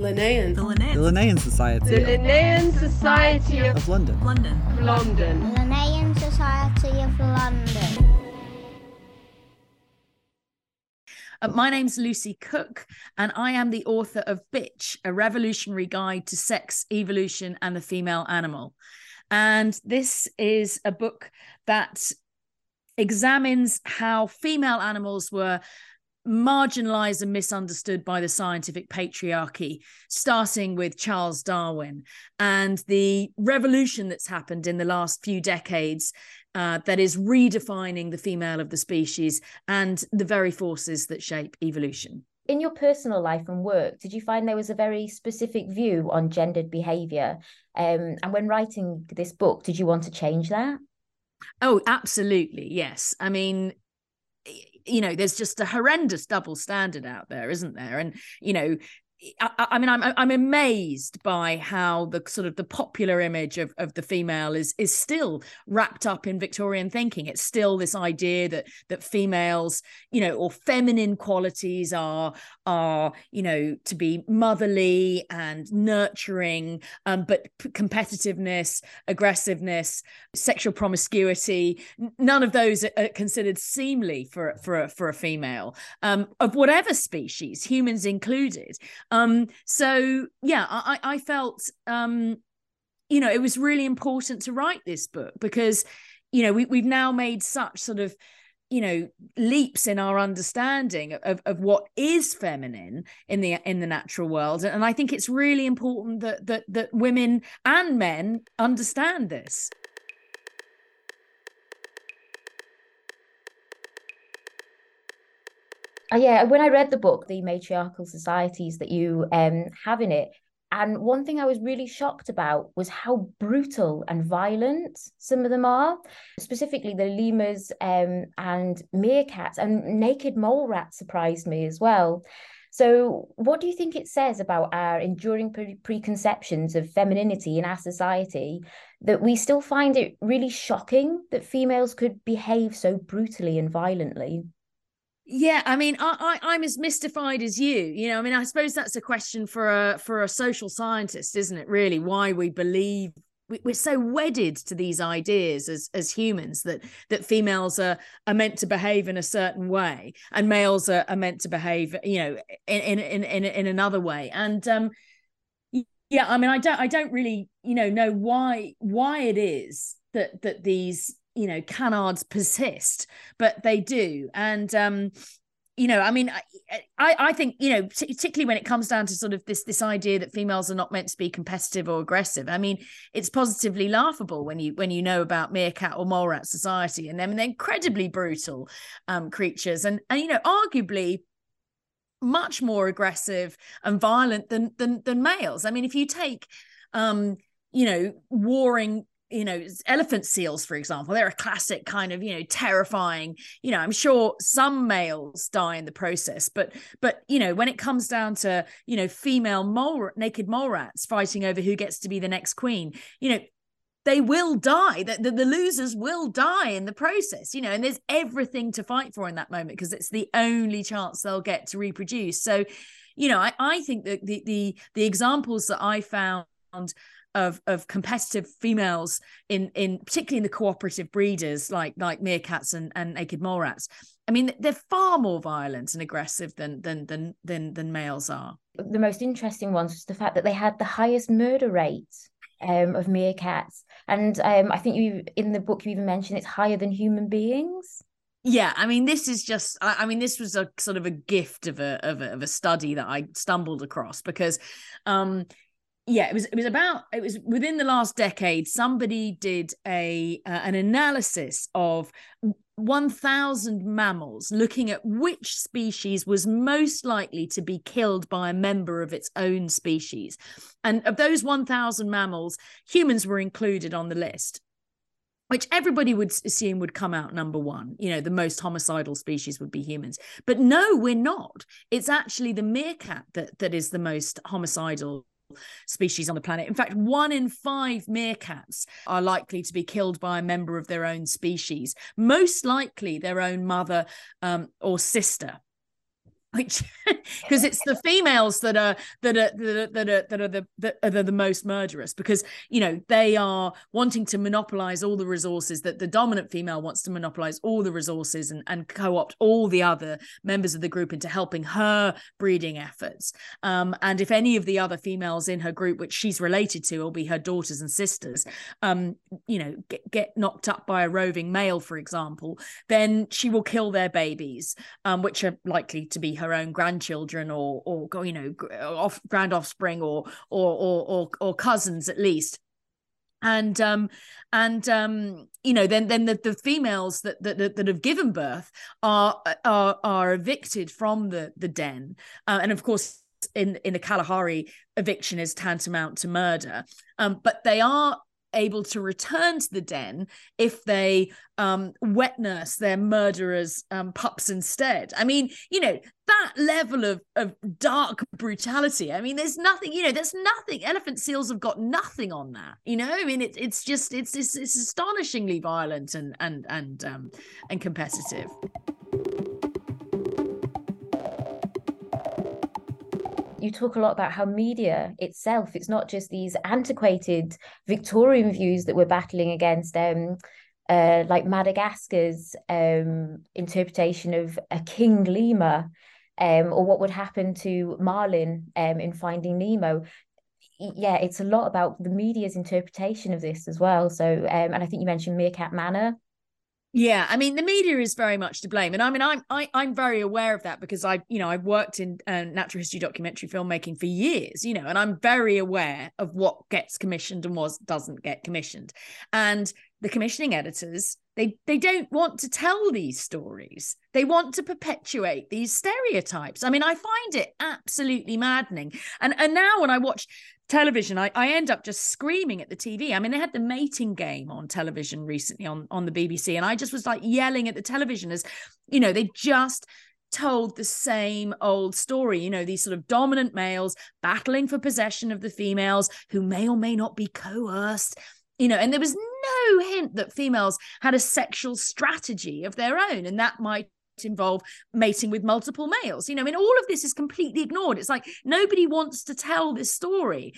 Linnean. The Linnean. The Linnean Society The Linnean Society of of London. London. London. Linnean Society of London. Uh, my name's Lucy Cooke, and I am the author of Bitch, a revolutionary guide to sex, evolution, and the female animal. And this is a book that examines how female animals were marginalized and misunderstood by the scientific patriarchy, starting with Charles Darwin and the revolution that's happened in the last few decades uh, that is redefining the female of the species and the very forces that shape evolution. in your personal life and work, did you find there was a very specific view on gendered behaviour? Um, and when writing this book, did you want to change that? Oh, absolutely. Yes. I mean, you know, there's just a horrendous double standard out there, isn't there? And, you know, I, I mean, I'm I'm amazed by how the sort of the popular image of, of the female is is still wrapped up in Victorian thinking. It's still this idea that that females, you know, or feminine qualities are are you know to be motherly and nurturing, um, but p- competitiveness, aggressiveness, sexual promiscuity, none of those are, considered seemly for for a, for a female um, of whatever species, humans included. Um, so yeah, I, I felt um, you know it was really important to write this book because you know we, we've now made such sort of you know leaps in our understanding of, of what is feminine in the in the natural world. And i think it's really important that that that women and men understand this Uh, yeah, when I read the book, the matriarchal societies that you um, have in it, and one thing I was really shocked about was how brutal and violent some of them are, specifically the lemurs um, and meerkats and naked mole rats surprised me as well. So, what do you think it says about our enduring pre- preconceptions of femininity in our society that we still find it really shocking that females could behave so brutally and violently? Yeah, I mean, I, I I'm as mystified as you. You know, I mean, I suppose that's a question for a for a social scientist, isn't it? Really, why we believe we, we're so wedded to these ideas as as humans that that females are are meant to behave in a certain way and males are, are meant to behave, you know, in in in, in another way. And um, yeah, I mean, I don't I don't really you know know why why it is that that these you know canards persist but they do. And um you know i mean i i think you know particularly when it comes down to sort of this this idea that females are not meant to be competitive or aggressive i mean it's positively laughable when you when you know about meerkat or mole rat society and them and they're incredibly brutal um creatures. And and you know arguably much more aggressive and violent than than than males. I mean if you take um you know warring you know elephant seals for example they're a classic kind of you know terrifying you know i'm sure some males die in the process but but you know when it comes down to you know female mole naked mole rats fighting over who gets to be the next queen you know they will die. That the, the, losers will die in the process you know and there's everything to fight for in that moment because it's the only chance they'll get to reproduce. So you know i, I think that the, the the examples that i found of of competitive females in in particularly in the cooperative breeders like like meerkats and, and naked mole rats. I mean they're far more violent and aggressive than than than than, than males are. The most interesting ones was the fact that they had the highest murder rate um, of meerkats. And um, i think you in the book you even mentioned it's higher than human beings. Yeah i mean this is just I, I, mean this was a sort of a gift of a, of a of a study that i stumbled across because um yeah it was it was about it was within the last decade somebody did a uh, an analysis of 1000 mammals looking at which species was most likely to be killed by a member of its own species and of those 1000 mammals humans were included on the list which everybody would assume would come out number one. You know, the most homicidal species would be humans. But no, we're not. It's actually the meerkat that, that is the most homicidal species on the planet. In fact, one in five meerkats are likely to be killed by a member of their own species, most likely their own mother um, or sister. Which because it's the females that are that are that are that are, the that are the most murderous because you know they are wanting to monopolize all the resources that the dominant female wants to monopolize all the resources and, and co-opt all the other members of the group into helping her breeding efforts. Um, and if any of the other females in her group which she's related to will be her daughters and sisters um, you know get, get knocked up by a roving male for example then she will kill their babies um, which are likely to be her own grandchildren or or you know off grand offspring or or or or, or cousins at least. And um and um you know then then the, the females that, that that have given birth are are are evicted from the the den. Uh, and of course in in the Kalahari eviction is tantamount to murder. Um but they are able to return to the den if they um, wet nurse their murderers um, pups instead. I mean you know that level of, of dark brutality i mean there's nothing you know there's nothing elephant seals have got nothing on that you know? I mean it, it's just it's, it's it's astonishingly violent and and and um and competitive you talk a lot about how media itself it's not just these antiquated victorian views that we're battling against um uh, like madagascar's um interpretation of a king lemur um or what would happen to marlin um in finding nemo. Yeah it's a lot about the media's interpretation of this as well. So um and i think you mentioned meerkat manor yeah, I mean the media is very much to blame, and I mean I'm I, am i am very aware of that because I you know I've worked in uh, natural history documentary filmmaking for years, you know, and I'm very aware of what gets commissioned and what doesn't get commissioned, and the commissioning editors they they don't want to tell these stories. They want to perpetuate these stereotypes. I mean i find it absolutely maddening. And and now when i watch television I, I end up just screaming at the tv i mean they had the mating game on television recently on on the bbc and i just was like yelling at the television as you know they just told the same old story you know these sort of dominant males battling for possession of the females who may or may not be coerced you know and there was no hint that females had a sexual strategy of their own and that might involve mating with multiple males. You know, I mean, all of this is completely ignored. It's like nobody wants to tell this story.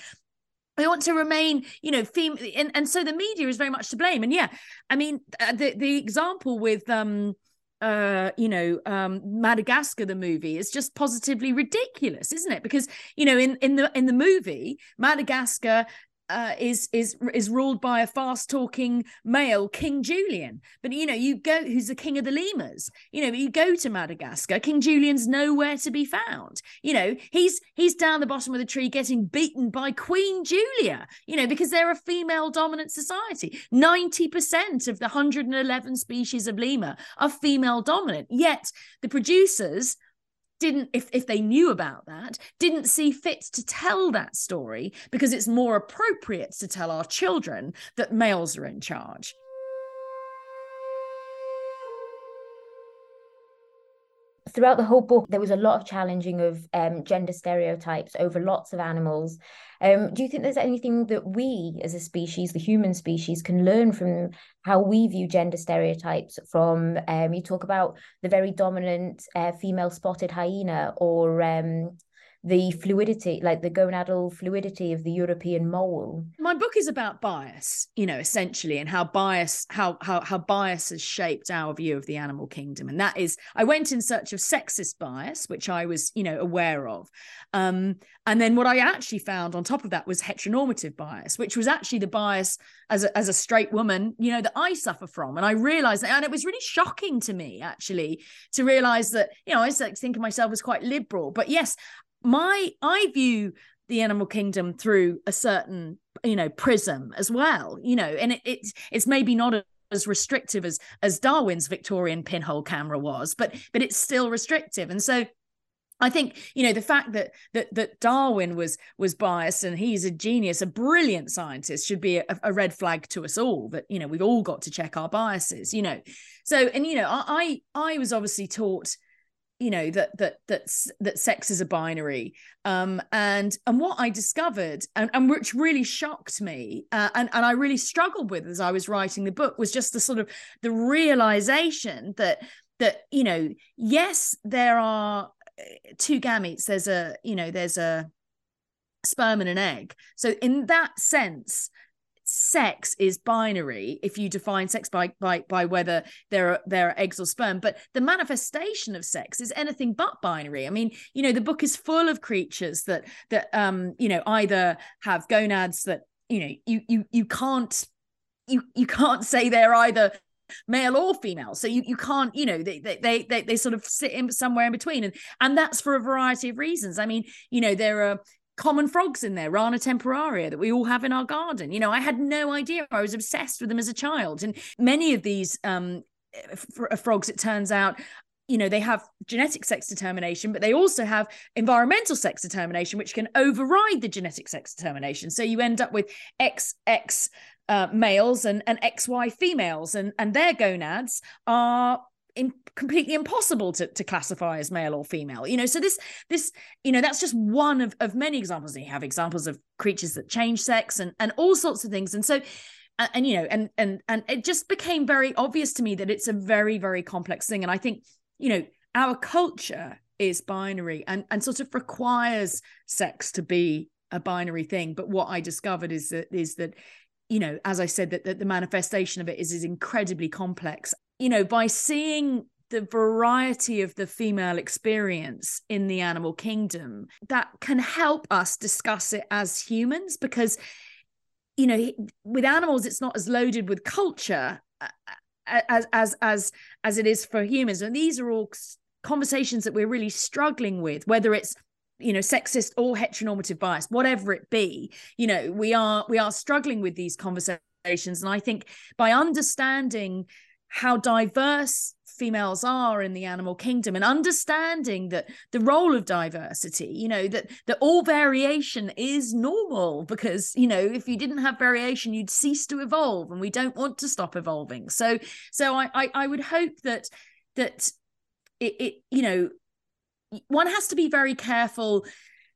They want to remain, you know, fem- and, and so the media is very much to blame. And yeah, I mean, uh, the the example with um uh, you know, um, Madagascar, the movie, is just positively ridiculous, isn't it? Because you know, in in the in the movie, Madagascar uh, is is is ruled by a fast talking male King Julien. But you know, you go who's the king of the lemurs. You know, you go to Madagascar, King Julien's nowhere to be found. You know, he's he's down the bottom of the tree getting beaten by Queen Julia. You know, because they're a female dominant society. Ninety percent of the hundred and eleven species of lemur are female dominant. Yet the producers didn't if, if they knew about that didn't see fit to tell that story because it's more appropriate to tell our children that males are in charge throughout the whole book, there was a lot of challenging of um, gender stereotypes over lots of animals. Um, do you think there's anything that we as a species, the human species, can learn from how we view gender stereotypes? From um, you talk about the very dominant uh, female spotted hyena or um, the fluidity, like the gonadal fluidity of the European mole. My book is about bias, you know, essentially, and how bias, how how how bias has shaped our view of the animal kingdom. And that is, I went in search of sexist bias, which I was, you know, aware of. Um, and then what I actually found on top of that was heteronormative bias, which was actually the bias as a, as a straight woman, you know, that I suffer from. And I realized that, and it was really shocking to me actually to realize that, you know, I like think of myself as quite liberal, but yes, my I view the animal kingdom through a certain you know prism as well you know and it, it's it's maybe not as restrictive as as Darwin's Victorian pinhole camera was but but it's still restrictive and so I think you know the fact that that that Darwin was was biased and he's a genius, a brilliant scientist, should be a, a, red flag to us all. That you know we've all got to check our biases. You know, so and you know I I, I was obviously taught you know that that that that sex is a binary. Um and and what i discovered and, and which really shocked me uh, and and i really struggled with as i was writing the book was just the sort of the realization that that you know yes there are two gametes. There's a you know there's a sperm and an egg. So in that sense sex is binary if you define sex by by by whether there are there are eggs or sperm but the manifestation of sex is anything but binary. I mean you know the book is full of creatures that that um you know either have gonads that you know you you you can't you you can't say they're either male or female. So you you can't you know they they they they sort of sit in somewhere in between. And and that's for a variety of reasons. I mean you know there are common frogs in there, Rana temporaria, that we all have in our garden. You know, I had no idea. I was obsessed with them as a child. And many of these um, f- frogs, it turns out, you know, they have genetic sex determination, but they also have environmental sex determination, which can override the genetic sex determination. So you end up with XX uh, males and, and XY females, and, and their gonads are in, completely impossible to, to classify as male or female you know? So this this you know that's just one of, of many examples. You have examples of creatures that change sex and and all sorts of things. And so and, and you know and and and it just became very obvious to me that it's a very very complex thing. And i think you know our culture is binary and and sort of requires sex to be a binary thing. But what i discovered is that is that you know as i said that, that the manifestation of it is is incredibly complex you know, by seeing the variety of the female experience in the animal kingdom, that can help us discuss it as humans because, you know, with animals, it's not as loaded with culture uh, uh, as as as as it is for humans. And these are all conversations that we're really struggling with whether it's you know sexist or heteronormative bias whatever it be you know we are we are struggling with these conversations. And i think by understanding how diverse females are in the animal kingdom and understanding that the role of diversity you know that that all variation is normal because you know if you didn't have variation you'd cease to evolve and we don't want to stop evolving. So so i i, I would hope that that it, it you know one has to be very careful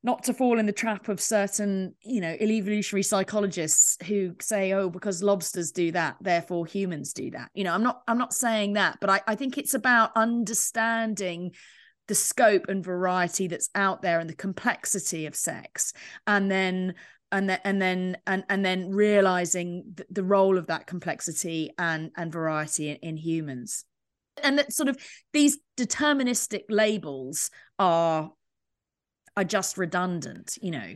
not to fall in the trap of certain, you know, evolutionary psychologists who say, oh, because lobsters do that, therefore humans do that. You know, I'm not I'm not saying that, but I, I think it's about understanding the scope and variety that's out there and the complexity of sex. And then and then and then and, and then realizing the, role of that complexity and and variety in, in humans and that sort of these deterministic labels are are just redundant, you know.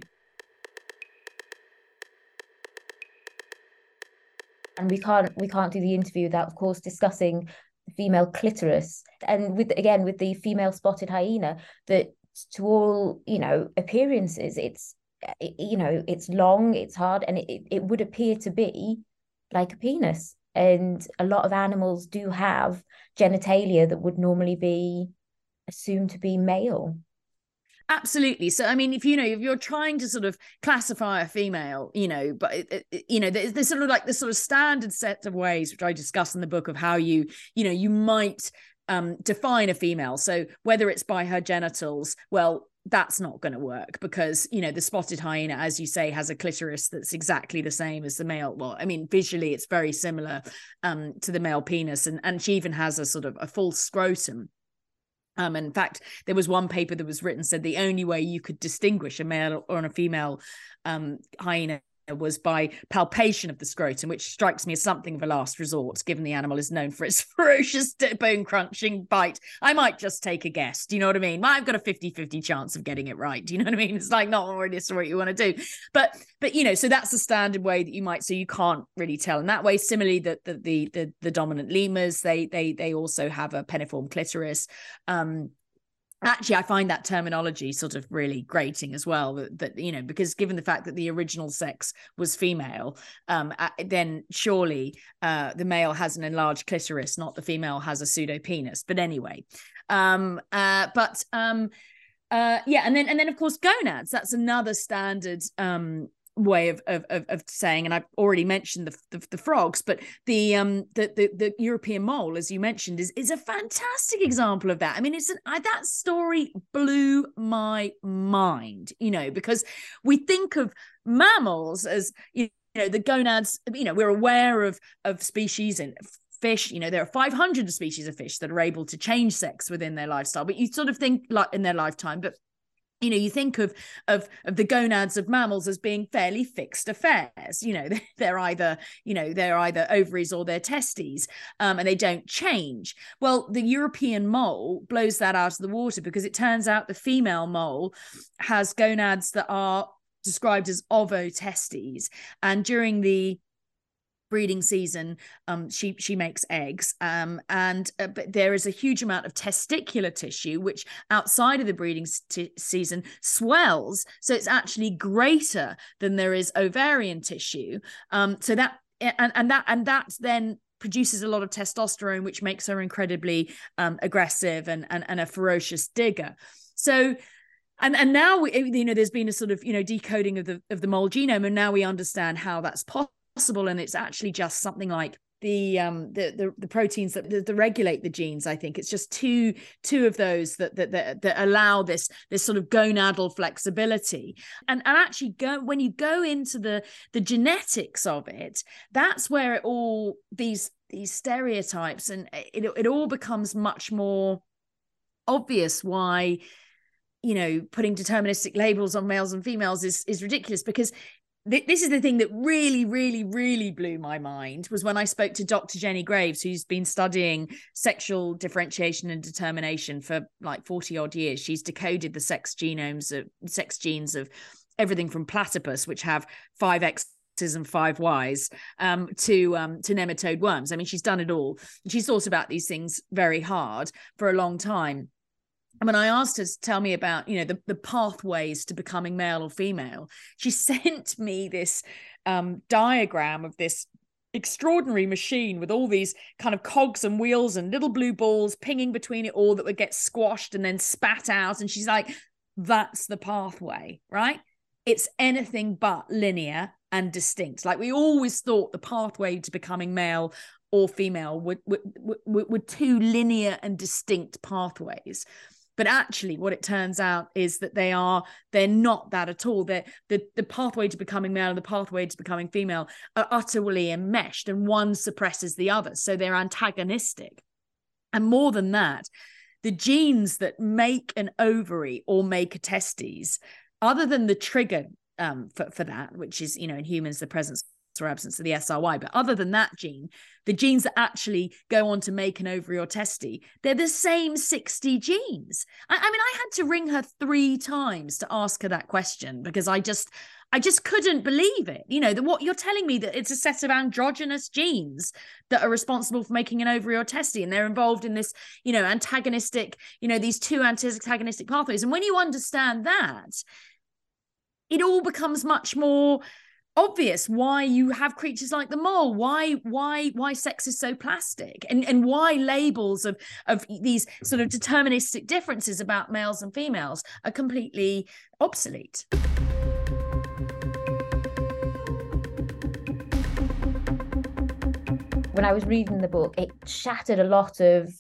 And we can't we can't do the interview without, of course, discussing the female clitoris. And with again with the female spotted hyena, that to all, you know, appearances, it's eh, you know, it's long, it's hard, and it, it would appear to be like a penis. And a lot of animals do have genitalia that would normally be assumed to be male. Absolutely. So, I mean, if you know, if you're trying to sort of classify a female, you know, but it, it, you know, there's, there's sort of like the sort of standard set of ways which I discuss in the book of how you, you know, you might um, define a female. So whether it's by her genitals, well, that's not going to work because you know the spotted hyena as you say has a clitoris that's exactly the same as the male well i mean visually it's very similar um to the male penis and and she even has a sort of a full scrotum um, in fact, there was one paper that was written said the only way you could distinguish a male or a female um, hyena was by palpation of the scrotum, which strikes me as something of a last resort, given the animal is known for its ferocious bone crunching bite. I might just take a guess. Do you know what I mean? I've got a 50 50 chance of getting it right. Do you know what I mean? It's like not really what you want to do. But, but, you know, so that's the standard way that you might, so you can't really tell. In that way, similarly, the, the, the, the, the dominant lemurs, they, they, they also have a peniform clitoris. Um, actually i find that terminology sort of really grating as well that, that you know because given the fact that the original sex was female um then surely uh the male has an enlarged clitoris not the female has a pseudo penis but anyway um uh but um uh yeah and then and then of course gonads. That's another standard um way of, of of saying and i've already mentioned the, the, the frogs but the um the, the, the european mole as you mentioned is is a fantastic example of that. I mean it's an I, that story blew my mind you know because we think of mammals as you know the gonads you know we're aware of of species and fish you know there are 500 species of fish that are able to change sex within their lifestyle but you sort of think like in their lifetime but you know you think of of of the gonads of mammals as being fairly fixed affairs. You know they're either you know they're either ovaries or their testes um, and they don't change. Well the european mole blows that out of the water because it turns out the female mole has gonads that are described as ovotestes. And during the breeding season um, she she makes eggs um, and uh, but there is a huge amount of testicular tissue which outside of the breeding st- season swells. So it's actually greater than there is ovarian tissue. Um, so that and, and that and that then produces a lot of testosterone which makes her incredibly um, aggressive and, and and a ferocious digger. So and and now we, you know there's been a sort of you know decoding of the of the mole genome and now we understand how that's possible possible and it's actually just something like the um the the, the proteins that, that, regulate the genes i think. It's just two two of those that, that that that allow this this sort of gonadal flexibility. And and actually go when you go into the the genetics of it that's where it all these these stereotypes and it, it all becomes much more obvious why you know putting deterministic labels on males and females is is ridiculous because this is the thing that really, really, really blew my mind was when I spoke to Dr. Jenny Graves, who's been studying sexual differentiation and determination for like 40 odd years. She's decoded the sex genomes of sex genes of everything from platypus, which have five X's and five Y's, um, to um, to nematode worms. I mean, she's done it all. She's thought about these things very hard for a long time when I asked her to tell me about, you know, the, the pathways to becoming male or female, she sent me this um, diagram of this extraordinary machine with all these kind of cogs and wheels and little blue balls pinging between it all that would get squashed and then spat out. And she's like, that's the pathway, right? It's anything but linear and distinct. Like we always thought the pathway to becoming male or female were, were, were, were two linear and distinct pathways but actually what it turns out is that they are they're not that at all. They're the, the pathway to becoming male and the pathway to becoming female are utterly enmeshed and one suppresses the other. So they're antagonistic. And more than that the genes that make an ovary or make a testes other than the trigger um, for, for that which is you know in humans the presence or absence of the SRY. But other than that gene, the genes that actually go on to make an ovary or testy, they're the same 60 genes. I, I mean, I had to ring her three times to ask her that question because I just I just couldn't believe it. You know, that what you're telling me that it's a set of androgynous genes that are responsible for making an ovary or testy, and they're involved in this, you know, antagonistic, you know, these two antagonistic pathways. And when you understand that, it all becomes much more obvious why you have creatures like the mole. Why why why sex is so plastic? And and why labels of of these sort of deterministic differences about males and females are completely obsolete. When i was reading the book it shattered a lot of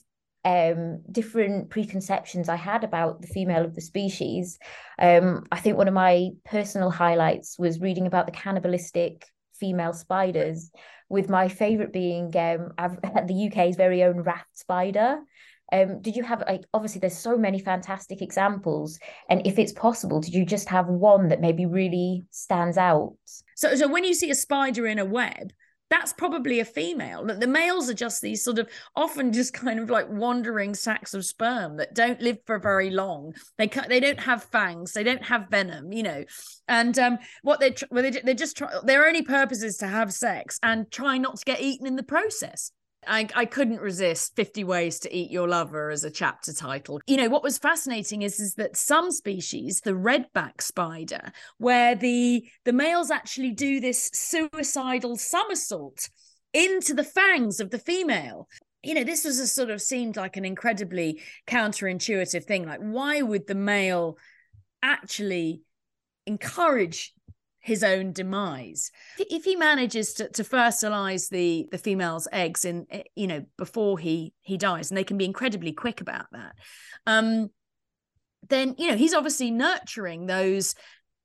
um, different preconceptions I had about the female of the species. Um, I think one of my personal highlights was reading about the cannibalistic female spiders, with my favorite being um, the UK's very own rat spider. Um, did you have like obviously there's so many fantastic examples, and if it's possible, did you just have one that maybe really stands out? So, so when you see a spider in a web, that's probably a female. The males are just these sort of often just kind of like wandering sacks of sperm that don't live for very long. They they don't have fangs, they don't have venom, you know. And um, what they well, they they just try their only purpose is to have sex and try not to get eaten in the process. I, I couldn't resist 50 ways to eat your lover as a chapter title. You know, what was fascinating is, is that some species, the redback spider, where the the males actually do this suicidal somersault into the fangs of the female. You know, this was a sort of seemed like an incredibly counterintuitive thing. Like, why would the male actually encourage his own demise. If he manages to, to fertilize the the female's eggs in eh, you know before he he dies and they can be incredibly quick about that um then you know he's obviously nurturing those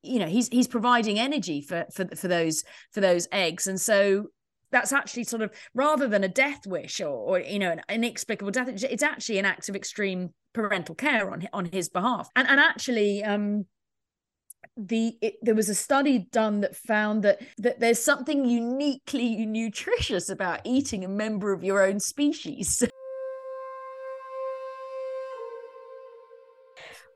you know he's he's providing energy for for for those for those eggs. And so that's actually sort of rather than a death wish or, or you know an inexplicable death it's actually an act of extreme parental care on on his behalf. And and actually um the it, there was a study done that found that that there's something uniquely nutritious about eating a member of your own species.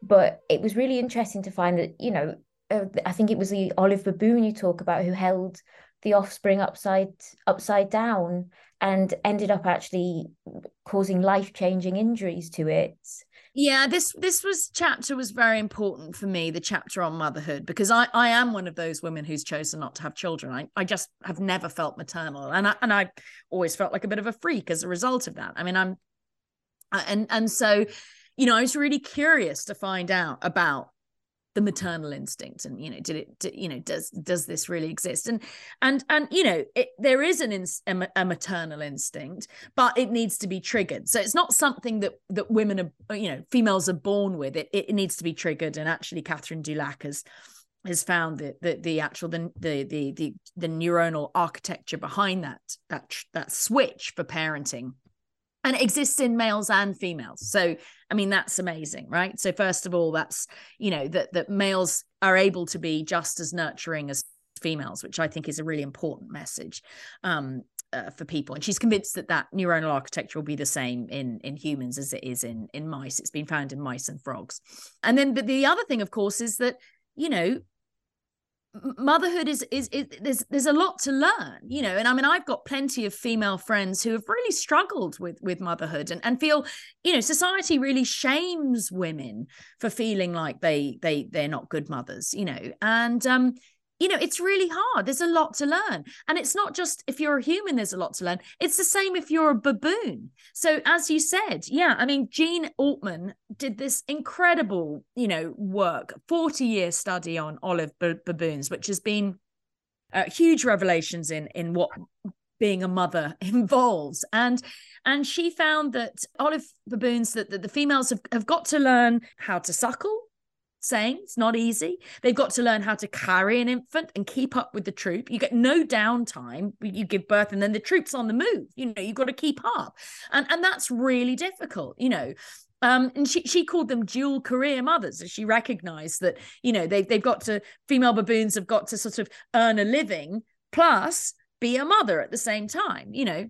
But it was really interesting to find that you know uh, i think it was the olive baboon you talk about who held the offspring upside upside down and ended up actually causing life-changing injuries to it yeah this this was chapter was very important for me the chapter on motherhood because i i am one of those women who's chosen not to have children. I i just have never felt maternal and i and i always felt like a bit of a freak as a result of that. I mean i'm uh, and and so you know i was really curious to find out about the maternal instinct and you know did it did, you know does does this really exist? And and and you know it, there is an ins, a, a, maternal instinct but it needs to be triggered. So it's not something that that women are you know females are born with. It it, needs to be triggered. And actually Catherine Dulac has has found that the, the actual the, the the the the neuronal architecture behind that that that switch for parenting and it exists in males and females. So i mean that's amazing right? So first of all that's you know that that males are able to be just as nurturing as females which i think is a really important message um, uh, for people. And she's convinced that that neuronal architecture will be the same in in humans as it is in in mice. It's been found in mice and frogs. And then but the other thing of course is that you know motherhood is, is is there's there's a lot to learn you know and i mean i've got plenty of female friends who have really struggled with with motherhood and, and feel you know society really shames women for feeling like they they they're not good mothers you know and um you know it's really hard. There's a lot to learn. And it's not just if you're a human there's a lot to learn. It's the same if you're a baboon. So as you said yeah i mean Jeanne Altmann did this incredible you know work 40 year study on olive baboons which has been uh, huge revelations in in what being a mother involves. And and she found that olive baboons that, that the females have, have got to learn how to suckle saying it's not easy. They've got to learn how to carry an infant and keep up with the troop. You get no downtime. You give birth and then the troop's on the move. You know, you've got to keep up. And and that's really difficult, you know. Um, and she she called them dual career mothers as she recognized that, you know, they've they've got to female baboons have got to sort of earn a living plus be a mother at the same time, you know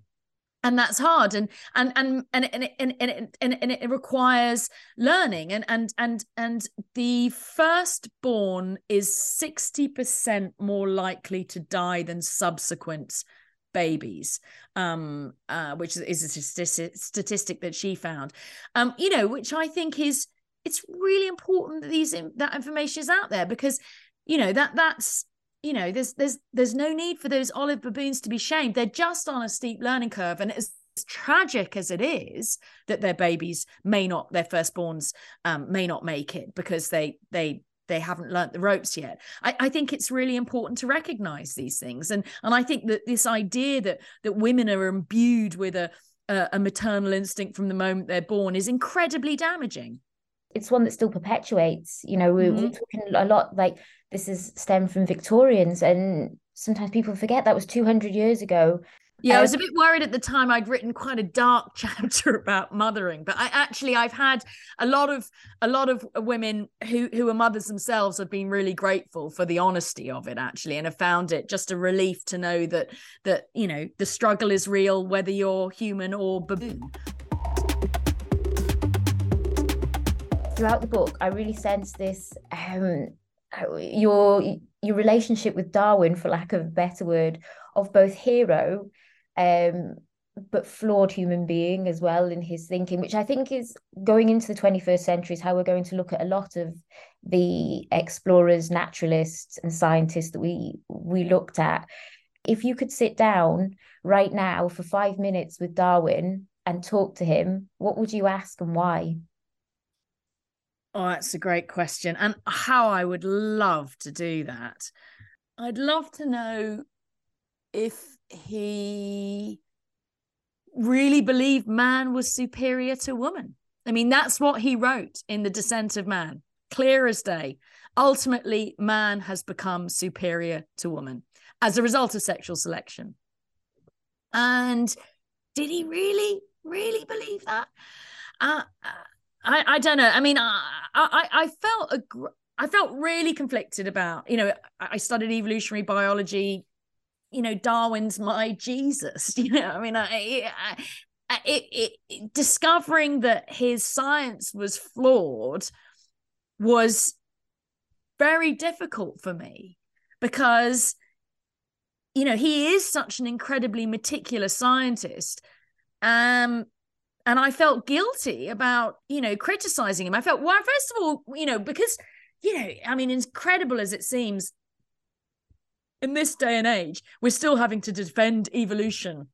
and that's hard and and and and and and, and, and, and it requires learning and and and and the firstborn is 60% more likely to die than subsequent babies um uh, which is a statistic, statistic that she found. Um you know which i think is it's really important that these that information is out there because you know that that's you know there's there's there's no need for those olive baboons to be shamed. They're just on a steep learning curve. And as tragic as it is that their babies may not their firstborns um, may not make it because they they they haven't learnt the ropes yet I, I think it's really important to recognize these things. And and i think that this idea that that women are imbued with a a, a maternal instinct from the moment they're born is incredibly damaging it's one that still perpetuates you know we, mm-hmm. we're talking a lot like this is stemmed from victorians and sometimes people forget that was 200 years ago yeah, I was a bit worried at the time. I'd written quite a dark chapter about mothering, but I actually I've had a lot of a lot of women who who are mothers themselves have been really grateful for the honesty of it actually, and have found it just a relief to know that that you know the struggle is real, whether you're human or baboon. Throughout the book, I really sense this um, your your relationship with Darwin, for lack of a better word, of both hero, um, but flawed human being as well in his thinking, which I think is going into the 21st century is how we're going to look at a lot of the explorers, naturalists, and scientists that we we looked at. If you could sit down right now for five minutes with Darwin and talk to him, what would you ask and why? Oh, that's a great question. And how I would love to do that. I'd love to know if he really believed man was superior to woman. I mean, that's what he wrote in The Descent of Man, clear as day. Ultimately, man has become superior to woman as a result of sexual selection. And did he really, really believe that? Uh, I, I don't know. I mean, I, I, I felt a, I felt really conflicted about, you know, I studied evolutionary biology. You know, Darwin's my Jesus. You know, I mean, I, I it, it, discovering that his science was flawed was very difficult for me because you know he is such an incredibly meticulous scientist um and i felt guilty about you know criticizing him. I felt well first of all you know because you know i mean incredible as it seems in this day and age we're still having to defend evolution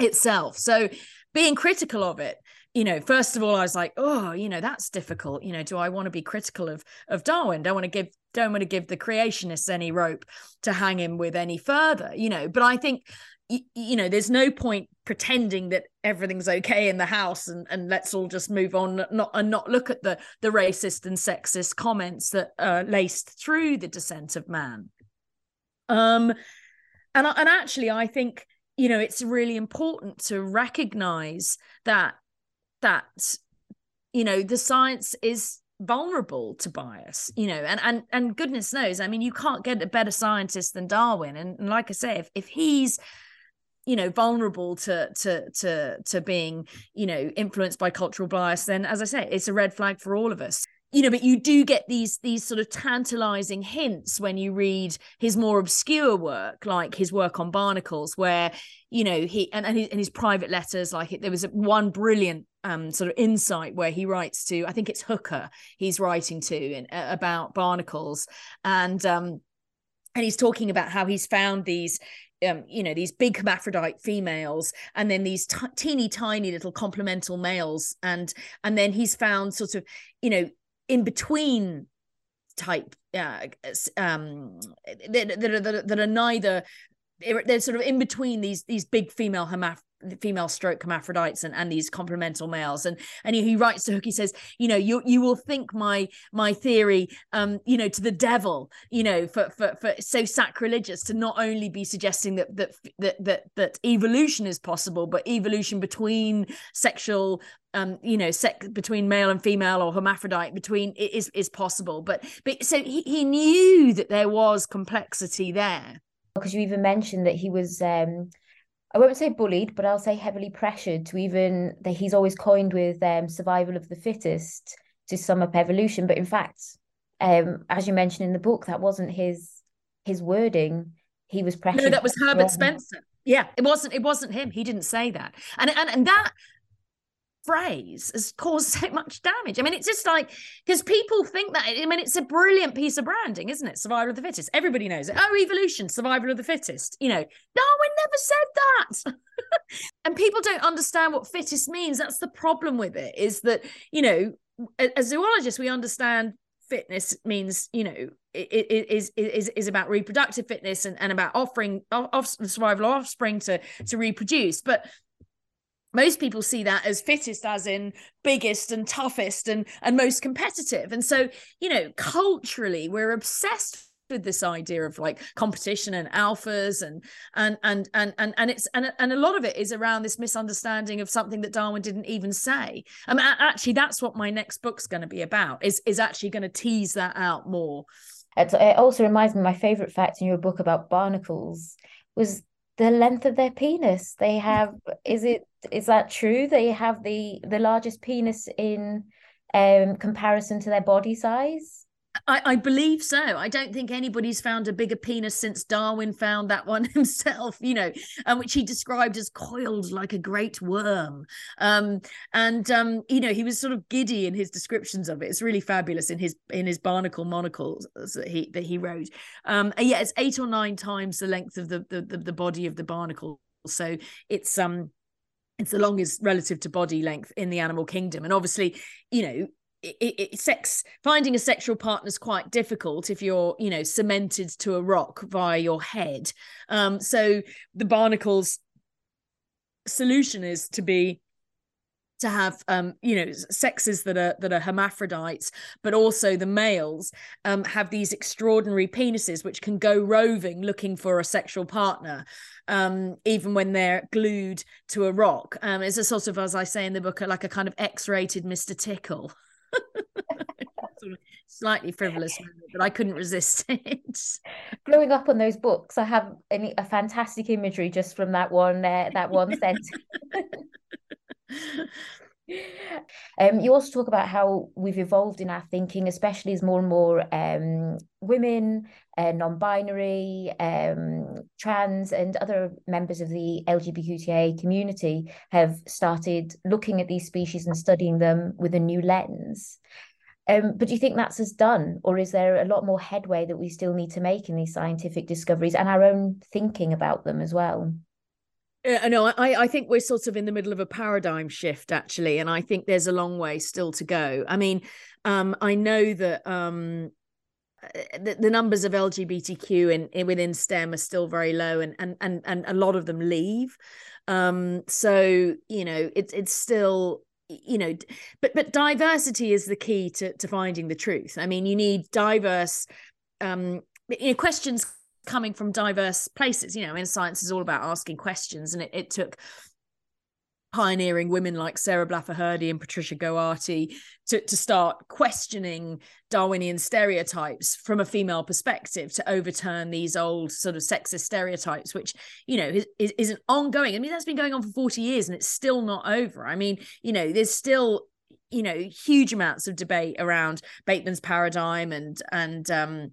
itself. So being critical of it you know first of all i was like oh you know that's difficult. You know do i want to be critical of of darwin? Don't want to give don't want to give the creationists any rope to hang him with any further you know. But i think you, you know there's no point pretending that everything's okay in the house and and let's all just move on not and not look at the the racist and sexist comments that are laced through the descent of man. Um and and actually i think you know it's really important to recognize that that you know the science is vulnerable to bias you know and and and goodness knows i mean you can't get a better scientist than darwin. And, and like i say if, if he's you know vulnerable to to to to being you know influenced by cultural bias then as i say it's a red flag for all of us. You know but you do get these these sort of tantalizing hints when you read his more obscure work like his work on barnacles where you know he and, and, his, and his private letters like it, there was one brilliant um, sort of insight where he writes to i think it's hooker he's writing to in, uh, about barnacles and um and he's talking about how he's found these um, you know these big hermaphrodite females and then these t- teeny tiny little complemental males. And and then he's found sort of you know in between type uh, um that, that, that, that are neither they're sort of in between these these big female hermaph- female stroke hermaphrodites and, and these complemental males. And and he, writes to hook he says you know you you will think my my theory um you know to the devil you know for for, for so sacrilegious to not only be suggesting that that that that, that evolution is possible but evolution between sexual um you know sex between male and female or hermaphrodite between is is possible. But but so he, he knew that there was complexity there. Because you even mentioned that he was um I won't say bullied, but I'll say heavily pressured to even that he's always coined with um, survival of the fittest to sum up evolution. But in fact, um, as you mentioned in the book, that wasn't his his wording. He was pressured. No, that was Herbert Spencer. Yeah, it wasn't. It wasn't him. He didn't say that. And and and that phrase has caused so much damage. I mean, it's just like because people think that. I mean, it's a brilliant piece of branding, isn't it? Survival of the fittest. Everybody knows it. Oh, evolution, survival of the fittest. You know, Darwin never said that. and people don't understand what fittest means. That's the problem with it. Is that you know, as zoologists, we understand fitness means you know it, is is is about reproductive fitness and, and about offering off, survival of offspring to to reproduce but most people see that as fittest as in biggest and toughest and and most competitive and so you know culturally we're obsessed with this idea of like competition and alphas and and and and and, and it's and, and a lot of it is around this misunderstanding of something that Darwin didn't even say. I mean, actually, that's what my next book's going to be about. Is is actually going to tease that out more. It, also reminds me my favorite fact in your book about barnacles was the length of their penis. They have is it is that true? They have the the largest penis in um comparison to their body size. I, I, believe so. I don't think anybody's found a bigger penis since Darwin found that one himself, you know, um, which he described as coiled like a great worm. Um, and um, you know, he was sort of giddy in his descriptions of it. It's really fabulous in his in his barnacle monocles that he that he wrote. Um, yeah, it's eight or nine times the length of the the, the, the body of the barnacle. So it's um it's the longest relative to body length in the animal kingdom and obviously you know it, it, sex finding a sexual partner is quite difficult if you're you know cemented to a rock via your head. Um so the barnacles solution is to be to have um you know sexes that are that are hermaphrodites but also the males um have these extraordinary penises which can go roving looking for a sexual partner um even when they're glued to a rock. Um it's a sort of as i say in the book like a kind of x-rated mr tickle slightly frivolous but i couldn't resist it. Growing up on those books i have a, a fantastic imagery just from that one uh, that one sentence um, you also talk about how we've evolved in our thinking, especially as more and more um, women, uh, non-binary, um, trans, and other members of the LGBTQIA community have started looking at these species and studying them with a new lens. Um, but do you think that's us done, or is there a lot more headway that we still need to make in these scientific discoveries and our own thinking about them as well? Uh, no, I, I think we're sort of in the middle of a paradigm shift, actually, and I think there's a long way still to go. I mean, um, I know that um, uh, the, the, numbers of LGBTQ in, in, within STEM are still very low, and and and and a lot of them leave. Um, so you know, it's it's still you know, but but diversity is the key to to finding the truth. I mean, you need diverse um, you know, questions coming from diverse places. You know, in science is all about asking questions, and it, it took pioneering women like Sarah Blaffer Hrdy and Patricia Gowaty to, to start questioning Darwinian stereotypes from a female perspective to overturn these old sort of sexist stereotypes, which, you know, is, is, is an ongoing. I mean, that's been going on for 40 years and it's still not over. I mean, you know, there's still you know huge amounts of debate around Bateman's paradigm and and um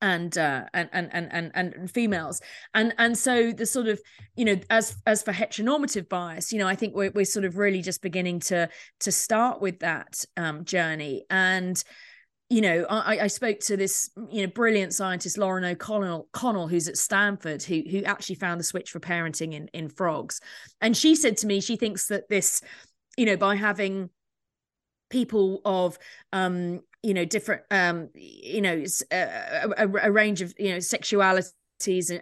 and uh and, and and and and females. And and so the sort of you know as as for heteronormative bias you know i think we're, we're sort of really just beginning to to start with that um journey. And you know, I, I spoke to this, you know, brilliant scientist Lauren O'Connell, Connell, who's at Stanford, who who actually found the switch for parenting in in frogs, and she said to me she thinks that this, you know, by having people of um you know different um you know a, a, a range of you know sexualities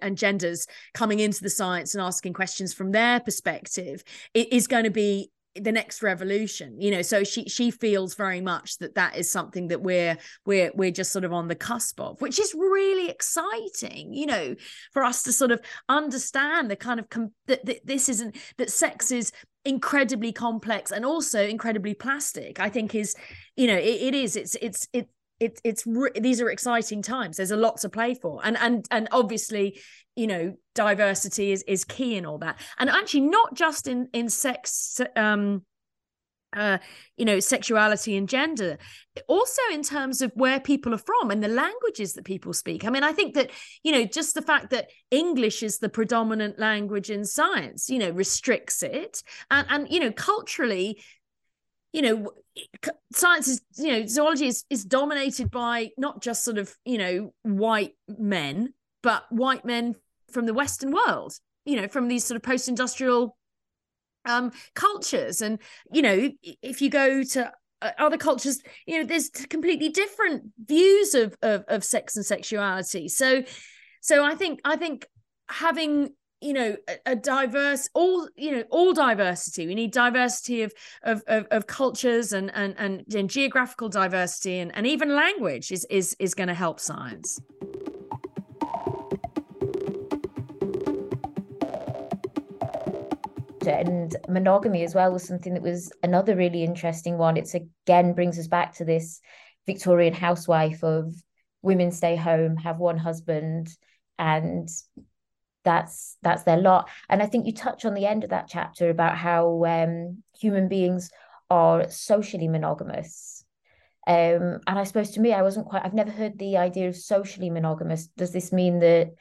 and, genders coming into the science and asking questions from their perspective is going to be the next revolution you know? So she she feels very much that that is something that we're we're we're just sort of on the cusp of which is really exciting you know for us to sort of understand the kind of com- that, that this isn't that sex is incredibly complex and also incredibly plastic i think is you know it, it is it's it's it it, it's these are exciting times. There's a lot to play for. And and and obviously you know diversity is is key in all that. And actually not just in in sex um uh, you know, sexuality and gender, also in terms of where people are from and the languages that people speak. I mean, I think that, you know, just the fact that English is the predominant language in science, you know, restricts it. And, and you know, culturally, you know, science is, you know, zoology is, is dominated by not just sort of, you know, white men, but white men from the Western world, you know, from these sort of post industrial um, cultures. And, you know, if you go to uh, other cultures, you know, there's completely different views of, of, of sex and sexuality. So, so I think, I think having you know a, diverse all you know all diversity we need diversity of of of, of cultures and, and and and geographical diversity and, and even language is is is going to help science and monogamy as well was something that was another really interesting one. It's again brings us back to this victorian housewife of women stay home have one husband and that's that's their lot. And i think you touch on the end of that chapter about how um, human beings are socially monogamous. Um, and i suppose to me i wasn't quite i've never heard the idea of socially monogamous. Does this mean that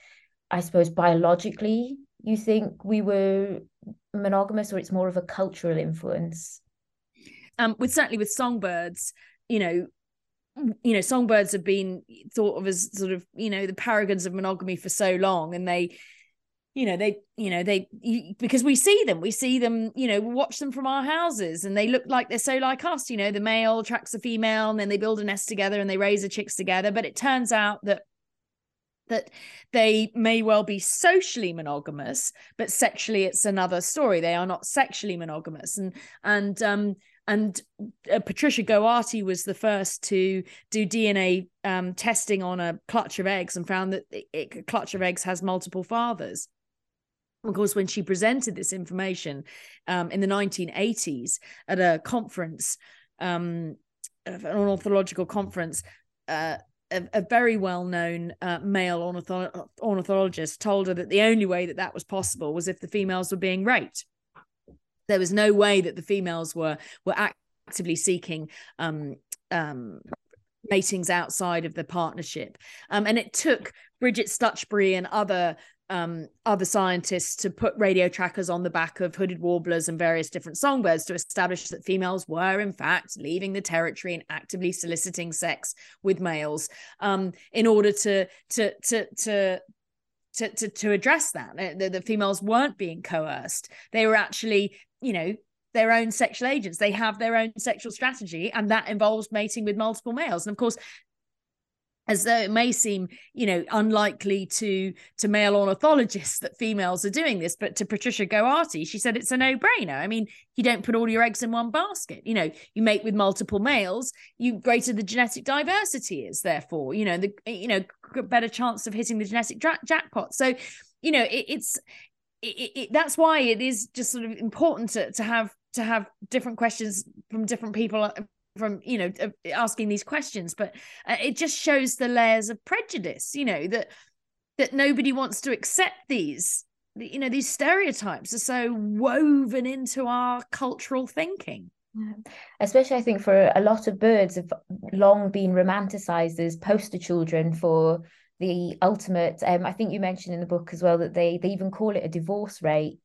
i suppose biologically you think we were monogamous or it's more of a cultural influence? Um with certainly with songbirds you know you know songbirds have been thought of as sort of you know the paragons of monogamy for so long and they you know they you know they you, because we see them we see them you know watch them from our houses and they look like they're so like us you know the male attracts the female and then they build a nest together and they raise the chicks together. But it turns out that that they may well be socially monogamous but sexually it's another story they are not sexually monogamous and and um and uh, Patricia Gowaty was the first to do DNA um, testing on a clutch of eggs and found that it, it, a clutch of eggs has multiple fathers. Of course, when she presented this information um, in the 1980s at a conference, um, an ornithological conference, uh, a, a very well known uh, male ornitho- ornithologist told her that the only way that that was possible was if the females were being raped. There was no way that the females were were actively seeking um, um, matings outside of the partnership. Um, and it took Bridget Stutchbury and other um, other scientists to put radio trackers on the back of hooded warblers and various different songbirds to establish that females were in fact leaving the territory and actively soliciting sex with males um, in order to to to to to to, to address that the, the females weren't being coerced. They were actually you know their own sexual agents. They have their own sexual strategy and that involves mating with multiple males. And of course as though it may seem you know unlikely to to male ornithologists that females are doing this but to Patricia Gowaty she said it's a no-brainer. I mean you don't put all your eggs in one basket. You know you mate with multiple males you greater the genetic diversity is therefore you know the you know better chance of hitting the genetic jackpot. So you know it, it's it, it, that's why it is just sort of important to, to have to have different questions from different people from you know asking these questions but uh, it just shows the layers of prejudice you know that that nobody wants to accept these you know these stereotypes are so woven into our cultural thinking. Especially i think for a lot of birds have long been romanticized as poster children for the ultimate um, i think you mentioned in the book as well that they they even call it a divorce rate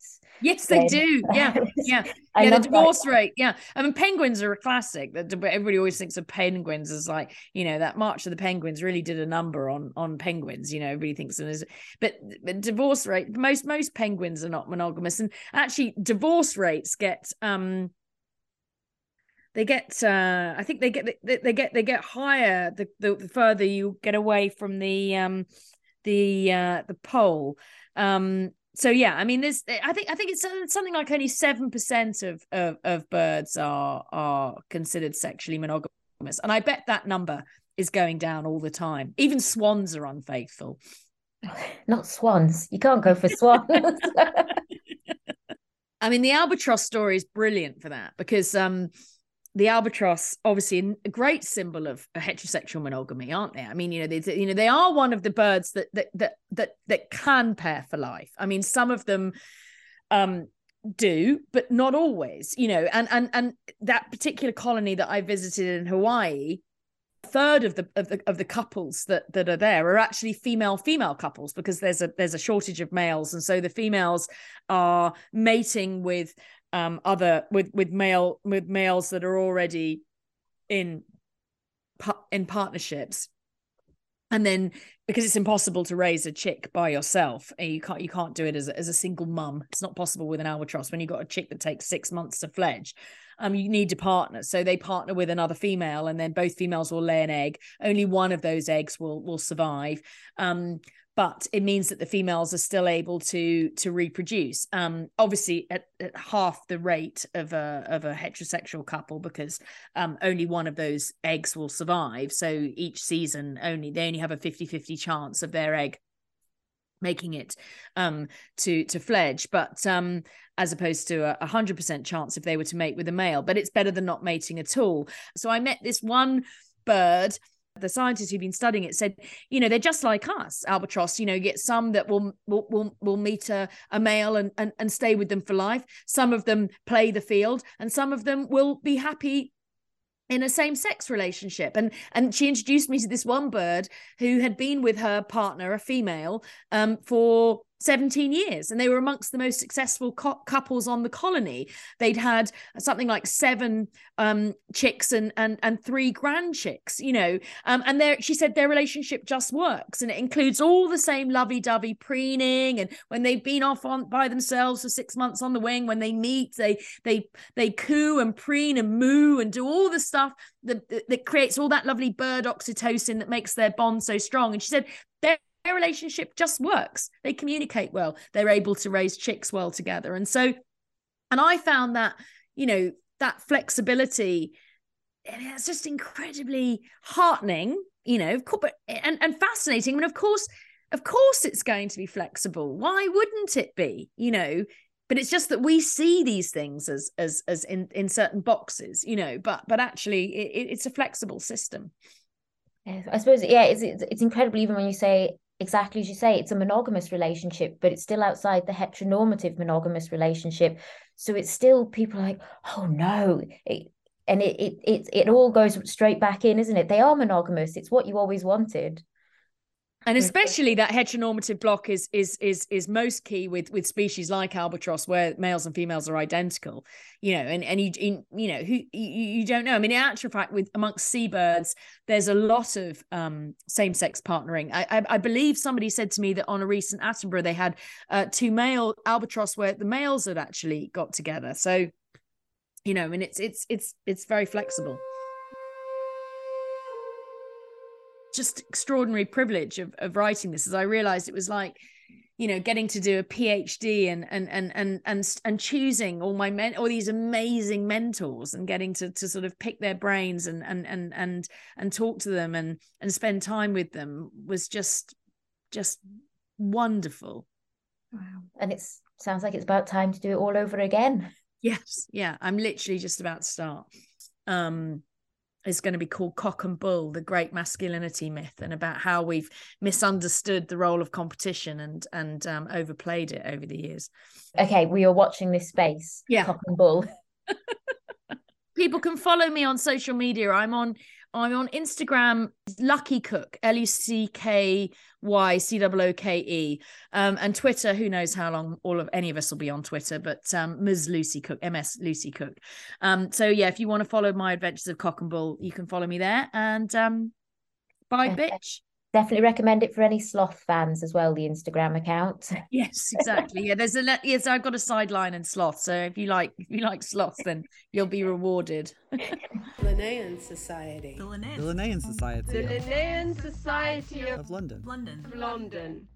Yes, they do. Yeah, yeah, yeah. The divorce that. rate. Yeah, I mean, penguins are a classic. That everybody always thinks of penguins as like you know that March of the Penguins really did a number on on penguins. You know, everybody thinks of as, but but divorce rate. Most most penguins are not monogamous, and actually divorce rates get um they get uh i think they get they, they get they get higher the, the, the further you get away from the um the uh the pole um so yeah, I mean, there's I think I think it's something like only seven percent of, of of birds are are considered sexually monogamous, and I bet that number is going down all the time. Even swans are unfaithful. Not swans. You can't go for swans. I mean, the albatross story is brilliant for that because um, the albatross obviously a great symbol of a heterosexual monogamy aren't they? I mean you know they you know they are one of the birds that that that that, that can pair for life. I mean some of them um do but not always you know and and and that particular colony that i visited in hawaii third of the, of the of the couples that that are there are actually female female couples because there's a there's a shortage of males. And so the females are mating with um, other with with male with males that are already in in partnerships. And then because it's impossible to raise a chick by yourself and you can't you can't do it as a, as a single mum. It's not possible with an albatross. When you've got a chick that takes six months to fledge um you need to partner. So they partner with another female and then both females will lay an egg. Only one of those eggs will will survive. Um but it means that the females are still able to to reproduce. Um, obviously at, at, half the rate of a of a heterosexual couple because um, only one of those eggs will survive. So each season only they only have a 50-50 chance of their egg making it um, to to fledge. But um, as opposed to a 100% chance if they were to mate with a male but it's better than not mating at all. So i met this one bird the scientists who've been studying it said, you know, they're just like us, albatross. You know, you get some that will will will, will meet a, a male and, and and stay with them for life. Some of them play the field, and some of them will be happy in a same sex relationship and and she introduced me to this one bird who had been with her partner a female um for 17 years and they were amongst the most successful co- couples on the colony. They'd had something like seven um, chicks and and and three grand chicks you know um, and there she said their relationship just works and it includes all the same lovey-dovey preening and when they've been off on by themselves for six months on the wing when they meet they they they coo and preen and moo and do all the stuff that that creates all that lovely bird oxytocin that makes their bond so strong. And she said their relationship just works. They communicate well. They're able to raise chicks well together. And so, and I found that, you know, that flexibility, it's just incredibly heartening, you know, but and, and fascinating. I mean, of course, of course it's going to be flexible. Why wouldn't it be? You know, but it's just that we see these things as as as in in certain boxes, you know, but but actually it, it's a flexible system. I suppose, yeah, it's, it's, it's incredible even when you say exactly as you say, it's a monogamous relationship, but it's still outside the heteronormative monogamous relationship. So it's still people like, oh no, it, and it, it it it all goes straight back in, isn't it? They are monogamous. It's what you always wanted and especially that heteronormative block is is is is most key with with species like albatross where males and females are identical you know and and you you know who you, you don't know. I mean in actual fact with amongst seabirds there's a lot of um same-sex partnering. I, I, I believe somebody said to me that on a recent attenborough they had uh two male albatross where the males had actually got together. So you know and it's it's it's it's very flexible just extraordinary privilege of, of writing this as I realized it was like you know getting to do a phd and and and and and, and choosing all my men all these amazing mentors and getting to to sort of pick their brains and and and and and talk to them and and spend time with them was just just wonderful. Wow. And it sounds like it's about time to do it all over again. Yes. Yeah. I'm literally just about to start. Um is going to be called Cock and Bull, the great masculinity myth, and about how we've misunderstood the role of competition and and um, overplayed it over the years. Okay, we are watching this space. Yeah, Cock and Bull. People can follow me on social media. I'm on I'm on Instagram, Lucky Cook, L U C K Y C O O K E, um, and Twitter. Who knows how long all of any of us will be on Twitter? But um, Ms. Lucy Cooke, MS Lucy Cooke. Um, so yeah, if you want to follow my adventures of cock and bull, you can follow me there. And um, bye, bitch definitely recommend it for any sloth fans as well the instagram account. Yes exactly. Yeah there's a yes i've got a sideline in sloth so if you like if you like sloths then you'll be rewarded. Linnean society. The linnean, the linnean society the linnean society of, of london. London. Of london